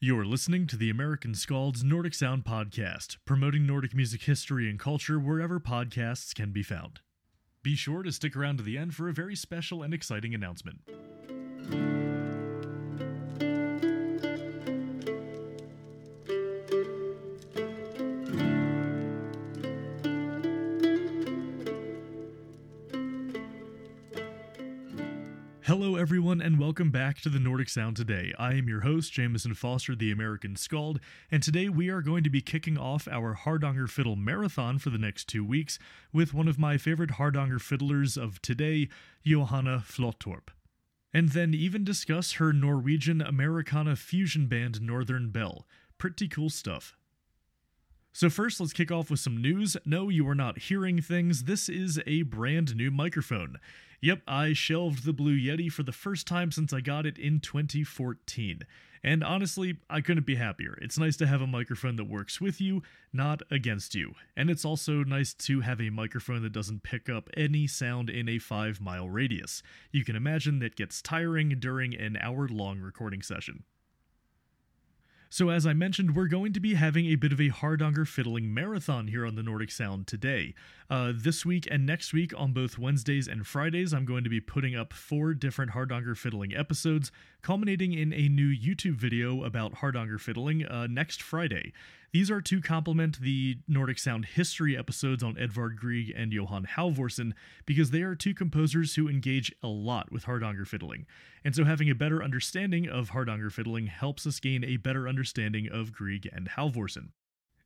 You're listening to the American Skald's Nordic Sound podcast, promoting Nordic music history and culture wherever podcasts can be found. Be sure to stick around to the end for a very special and exciting announcement. Welcome back to the Nordic Sound Today. I am your host, Jameson Foster, the American Skald, and today we are going to be kicking off our Hardanger Fiddle Marathon for the next two weeks with one of my favorite Hardanger fiddlers of today, Johanne Flottorp. And then even discuss her Norwegian Americana fusion band Northern Belle. Pretty cool stuff. So, first, let's kick off with some news. No, you are not hearing things. This is a brand new microphone. Yep, I shelved the Blue Yeti for the first time since I got it in 2014. And honestly, I couldn't be happier. It's nice to have a microphone that works with you, not against you. And it's also nice to have a microphone that doesn't pick up any sound in a 5 mile radius. You can imagine that gets tiring during an hour long recording session. So, as I mentioned, we're going to be having a bit of a Hardanger fiddling marathon here on the Nordic Sound today. Uh, this week and next week, on both Wednesdays and Fridays, I'm going to be putting up four different Hardanger fiddling episodes, culminating in a new YouTube video about Hardanger fiddling uh, next Friday. These are to complement the Nordic Sound history episodes on Edvard Grieg and Johan Halvorsen because they are two composers who engage a lot with Hardanger fiddling. And so having a better understanding of Hardanger fiddling helps us gain a better understanding of Grieg and Halvorsen.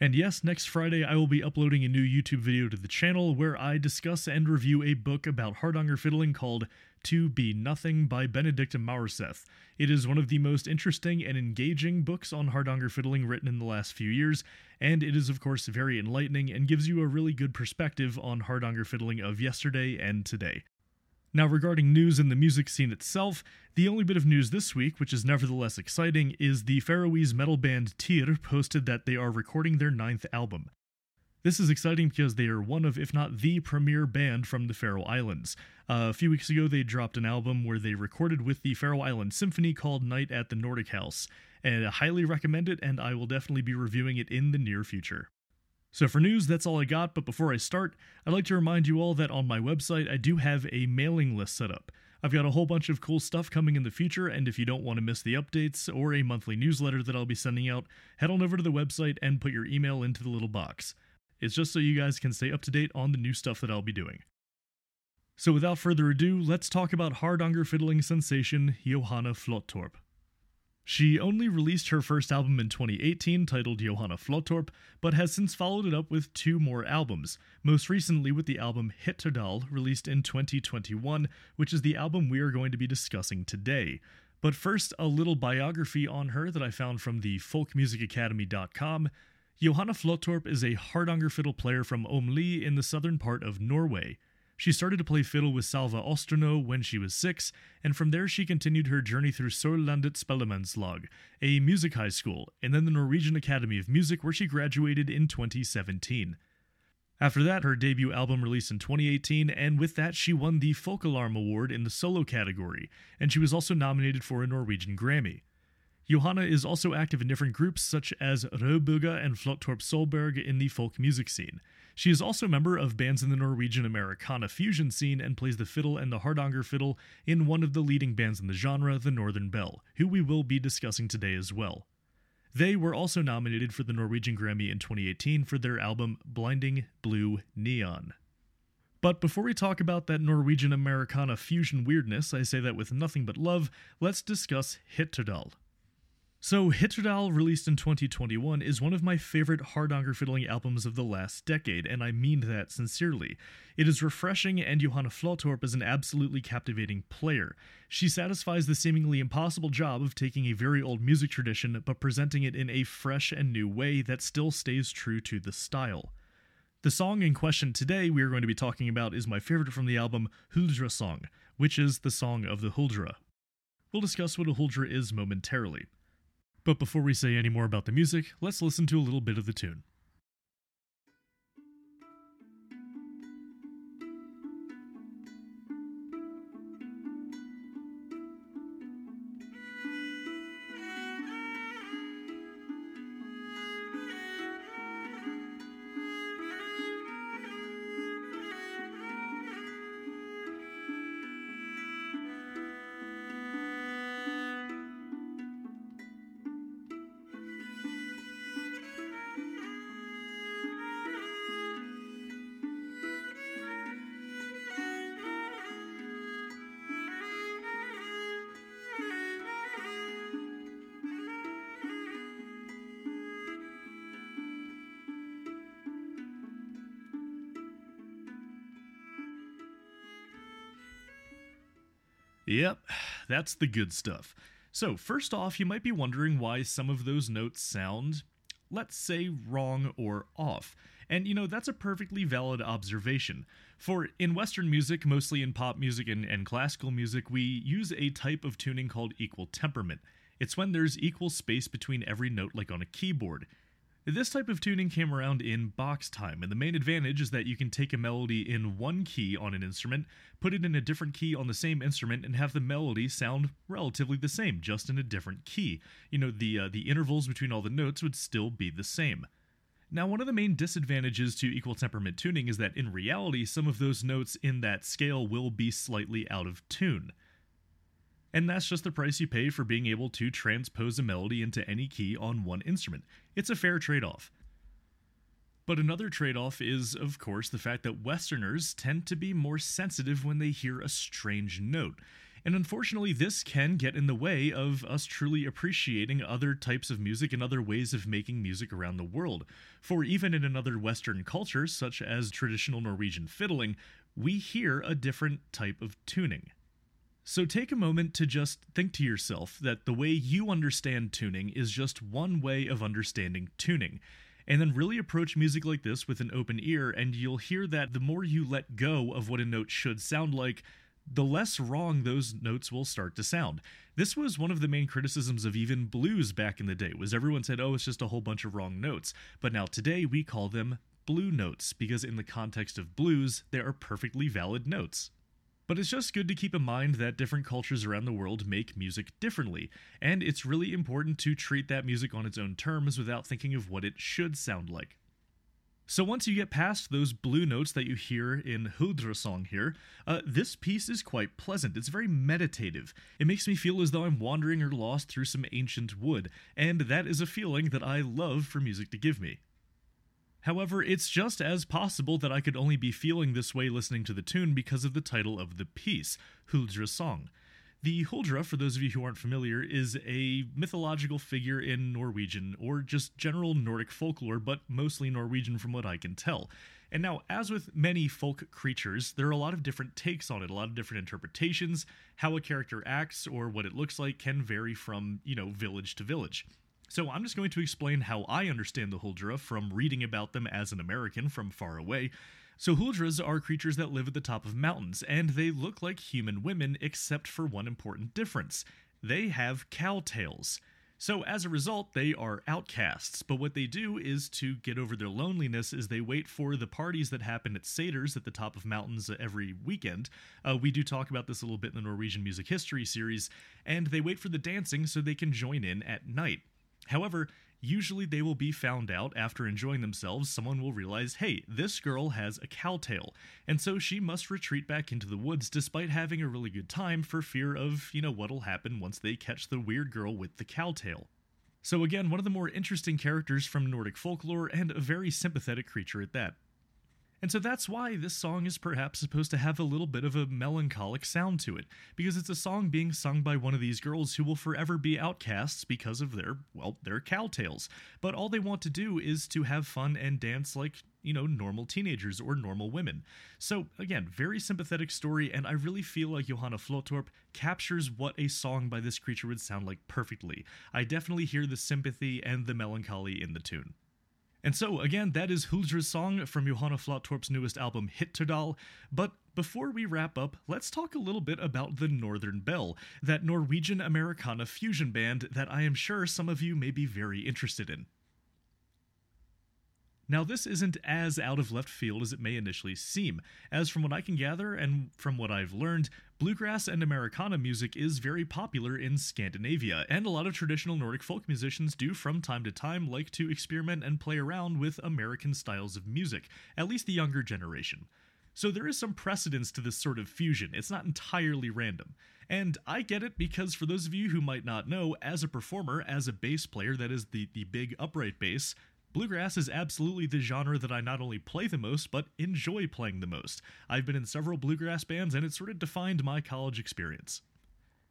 And yes, next Friday I will be uploading a new YouTube video to the channel where I discuss and review a book about Hardanger fiddling called To Be Nothing by Benedicte Maurseth. It is one of the most interesting and engaging books on Hardanger fiddling written in the last few years, and it is of course very enlightening and gives you a really good perspective on Hardanger fiddling of yesterday and today. Now, regarding news in the music scene itself, the only bit of news this week, which is nevertheless exciting, is the Faroese metal band Tyr posted that they are recording their ninth album. This is exciting because they are one of, if not the premier band from the Faroe Islands. Uh, a few weeks ago, they dropped an album where they recorded with the Faroe Island Symphony called Night at the Nordic House, and I highly recommend it, and I will definitely be reviewing it in the near future. So for news, that's all I got, but before I start, I'd like to remind you all that on my website I do have a mailing list set up. I've got a whole bunch of cool stuff coming in the future, and if you don't want to miss the updates or a monthly newsletter that I'll be sending out, head on over to the website and put your email into the little box. It's just so you guys can stay up to date on the new stuff that I'll be doing. So without further ado, let's talk about Hardanger fiddling sensation Johanne Flottorp. She only released her first album in 2018 titled Johanne Flottorp, but has since followed it up with two more albums, most recently with the album Hitterdal, released in 2021, which is the album we are going to be discussing today. But first, a little biography on her that I found from the folkmusicacademy.com. Johanne Flottorp is a Hardanger fiddle player from Åmli in the southern part of Norway. She started to play fiddle with Salva Osterno when she was six, and from there she continued her journey through Sørlandet Spellemannslag, a music high school, and then the Norwegian Academy of Music, where she graduated in 2017. After that, her debut album released in 2018, and with that, she won the Folkelarm Award in the solo category, and she was also nominated for a Norwegian Grammy. Johanne is also active in different groups such as Rødbuga and Flottorp Solberg in the folk music scene. She is also a member of bands in the Norwegian Americana fusion scene and plays the fiddle and the Hardanger fiddle in one of the leading bands in the genre, the Northern Belle, who we will be discussing today as well. They were also nominated for the Norwegian Grammy in 2018 for their album Blinding Blue Neon. But before we talk about that Norwegian Americana fusion weirdness, I say that with nothing but love, let's discuss Hitterdal. So, Hitterdal, released in 2021, is one of my favorite Hardanger fiddling albums of the last decade, and I mean that sincerely. It is refreshing, and Johanne Flottorp is an absolutely captivating player. She satisfies the seemingly impossible job of taking a very old music tradition but presenting it in a fresh and new way that still stays true to the style. The song in question today we are going to be talking about is my favorite from the album Huldra Song, which is the song of the Huldra. We'll discuss what a Huldra is momentarily. But before we say any more about the music, let's listen to a little bit of the tune. Yep, that's the good stuff. So, first off, you might be wondering why some of those notes sound, let's say, wrong or off. And you know, that's a perfectly valid observation. For in Western music, mostly in pop music and, and classical music, we use a type of tuning called equal temperament. It's when there's equal space between every note, like on a keyboard. This type of tuning came around in box time, and the main advantage is that you can take a melody in one key on an instrument, put it in a different key on the same instrument, and have the melody sound relatively the same, just in a different key. You know, the uh, the intervals between all the notes would still be the same. Now, one of the main disadvantages to equal temperament tuning is that in reality, some of those notes in that scale will be slightly out of tune. And that's just the price you pay for being able to transpose a melody into any key on one instrument. It's a fair trade off. But another trade off is, of course, the fact that Westerners tend to be more sensitive when they hear a strange note. And unfortunately, this can get in the way of us truly appreciating other types of music and other ways of making music around the world. For even in another Western culture, such as traditional Norwegian fiddling, we hear a different type of tuning. So take a moment to just think to yourself that the way you understand tuning is just one way of understanding tuning. And then really approach music like this with an open ear, and you'll hear that the more you let go of what a note should sound like, the less wrong those notes will start to sound. This was one of the main criticisms of even blues back in the day, was everyone said, oh, it's just a whole bunch of wrong notes. But now today we call them blue notes, because in the context of blues, they are perfectly valid notes. But it's just good to keep in mind that different cultures around the world make music differently, and it's really important to treat that music on its own terms without thinking of what it should sound like. So once you get past those blue notes that you hear in Huldra here, uh, this piece is quite pleasant. It's very meditative. It makes me feel as though I'm wandering or lost through some ancient wood, and that is a feeling that I love for music to give me. However, it's just as possible that I could only be feeling this way listening to the tune because of the title of the piece, Huldra Song. The Huldra, for those of you who aren't familiar, is a mythological figure in Norwegian, or just general Nordic folklore, but mostly Norwegian from what I can tell. And now, as with many folk creatures, there are a lot of different takes on it, a lot of different interpretations. How a character acts or what it looks like can vary from, you know, village to village. So I'm just going to explain how I understand the Huldra from reading about them as an American from far away. So Huldras are creatures that live at the top of mountains, and they look like human women except for one important difference. They have cow tails. So as a result, they are outcasts, but what they do is to get over their loneliness is they wait for the parties that happen at seters at the top of mountains every weekend. Uh, we do talk about this a little bit in the Norwegian Music History series, and they wait for the dancing so they can join in at night. However, usually they will be found out after enjoying themselves. Someone will realize, hey, this girl has a cowtail, and so she must retreat back into the woods despite having a really good time for fear of, you know, what'll happen once they catch the weird girl with the cowtail. So, again, one of the more interesting characters from Nordic folklore, and a very sympathetic creature at that. And so that's why this song is perhaps supposed to have a little bit of a melancholic sound to it, because it's a song being sung by one of these girls who will forever be outcasts because of their, well, their cowtails. But all they want to do is to have fun and dance like, you know, normal teenagers or normal women. So, again, very sympathetic story, and I really feel like Johanne Flottorp captures what a song by this creature would sound like perfectly. I definitely hear the sympathy and the melancholy in the tune. And so, again, that is Huldra's song from Johanne Flottorp's newest album, Hitterdal. But before we wrap up, let's talk a little bit about the Northern Belle, that Norwegian Americana fusion band that I am sure some of you may be very interested in. Now, this isn't as out of left field as it may initially seem, as from what I can gather and from what I've learned, bluegrass and Americana music is very popular in Scandinavia, and a lot of traditional Nordic folk musicians do from time to time like to experiment and play around with American styles of music, at least the younger generation. So there is some precedence to this sort of fusion, it's not entirely random. And I get it because for those of you who might not know, as a performer, as a bass player that is the, the big upright bass, Bluegrass is absolutely the genre that I not only play the most, but enjoy playing the most. I've been in several bluegrass bands, and it sort of defined my college experience.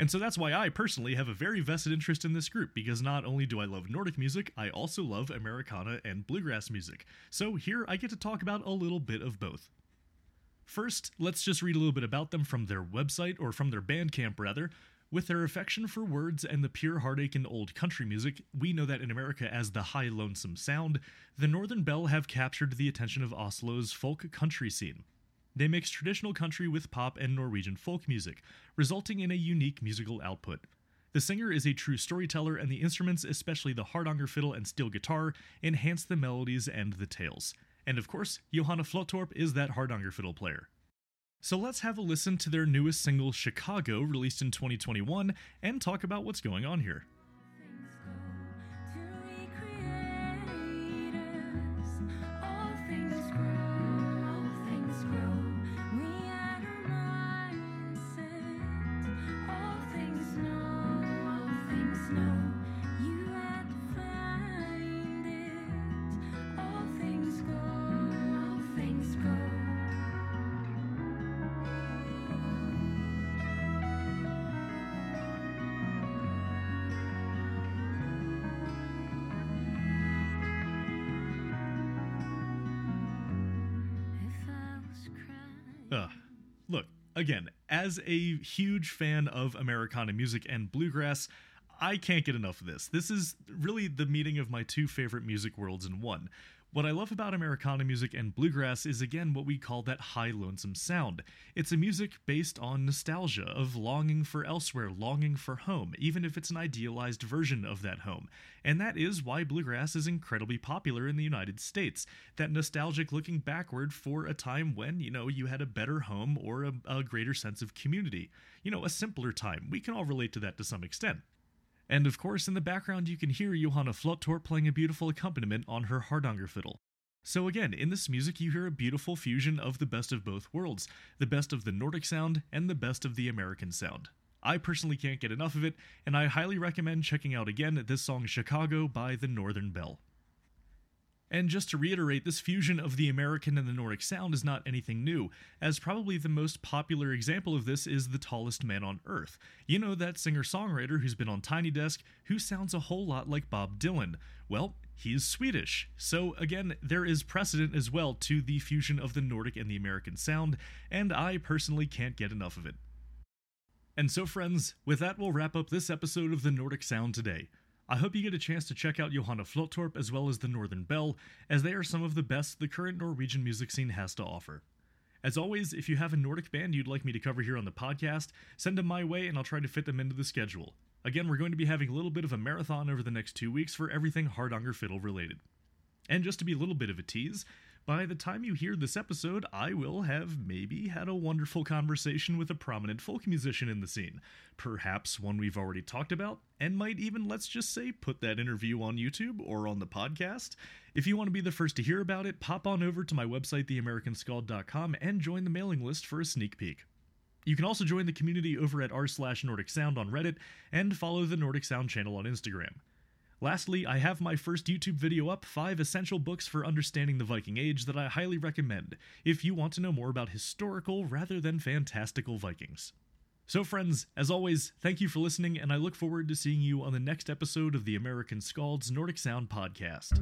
And so that's why I personally have a very vested interest in this group, because not only do I love Nordic music, I also love Americana and bluegrass music. So here I get to talk about a little bit of both. First, let's just read a little bit about them from their website, or from their Bandcamp rather. With their affection for words and the pure heartache in old country music, we know that in America as the High Lonesome Sound, the Northern Belle have captured the attention of Oslo's folk country scene. They mix traditional country with pop and Norwegian folk music, resulting in a unique musical output. The singer is a true storyteller, and the instruments, especially the hardanger fiddle and steel guitar, enhance the melodies and the tales. And of course, Johanne Flottorp is that hardanger fiddle player. So let's have a listen to their newest single, Chicago, released in 2021, and talk about what's going on here. Again, as a huge fan of Americana music and bluegrass, I can't get enough of this. This is really the meeting of my two favorite music worlds in one. What I love about Americana music and bluegrass is again what we call that high lonesome sound. It's a music based on nostalgia, of longing for elsewhere, longing for home, even if it's an idealized version of that home. And that is why bluegrass is incredibly popular in the United States. That nostalgic looking backward for a time when, you know, you had a better home or a, a greater sense of community. You know, a simpler time. We can all relate to that to some extent. And of course, in the background, you can hear Johanne Flottorp playing a beautiful accompaniment on her hardanger fiddle. So, again, in this music, you hear a beautiful fusion of the best of both worlds the best of the Nordic sound and the best of the American sound. I personally can't get enough of it, and I highly recommend checking out again this song Chicago by the Northern Belle. And just to reiterate, this fusion of the American and the Nordic sound is not anything new, as probably the most popular example of this is The Tallest Man on Earth. You know, that singer songwriter who's been on Tiny Desk, who sounds a whole lot like Bob Dylan. Well, he's Swedish. So, again, there is precedent as well to the fusion of the Nordic and the American sound, and I personally can't get enough of it. And so, friends, with that, we'll wrap up this episode of the Nordic Sound today. I hope you get a chance to check out Johanne Flottorp as well as the Northern Belle, as they are some of the best the current Norwegian music scene has to offer. As always, if you have a Nordic band you'd like me to cover here on the podcast, send them my way and I'll try to fit them into the schedule. Again, we're going to be having a little bit of a marathon over the next two weeks for everything Hardanger Fiddle related. And just to be a little bit of a tease, by the time you hear this episode, I will have maybe had a wonderful conversation with a prominent folk musician in the scene. Perhaps one we've already talked about, and might even, let's just say, put that interview on YouTube or on the podcast. If you want to be the first to hear about it, pop on over to my website, theamericanscald.com, and join the mailing list for a sneak peek. You can also join the community over at r slash Nordic Sound on Reddit and follow the Nordic Sound channel on Instagram. Lastly, I have my first YouTube video up 5 essential books for understanding the Viking Age that I highly recommend if you want to know more about historical rather than fantastical Vikings. So, friends, as always, thank you for listening, and I look forward to seeing you on the next episode of the American Skald's Nordic Sound podcast.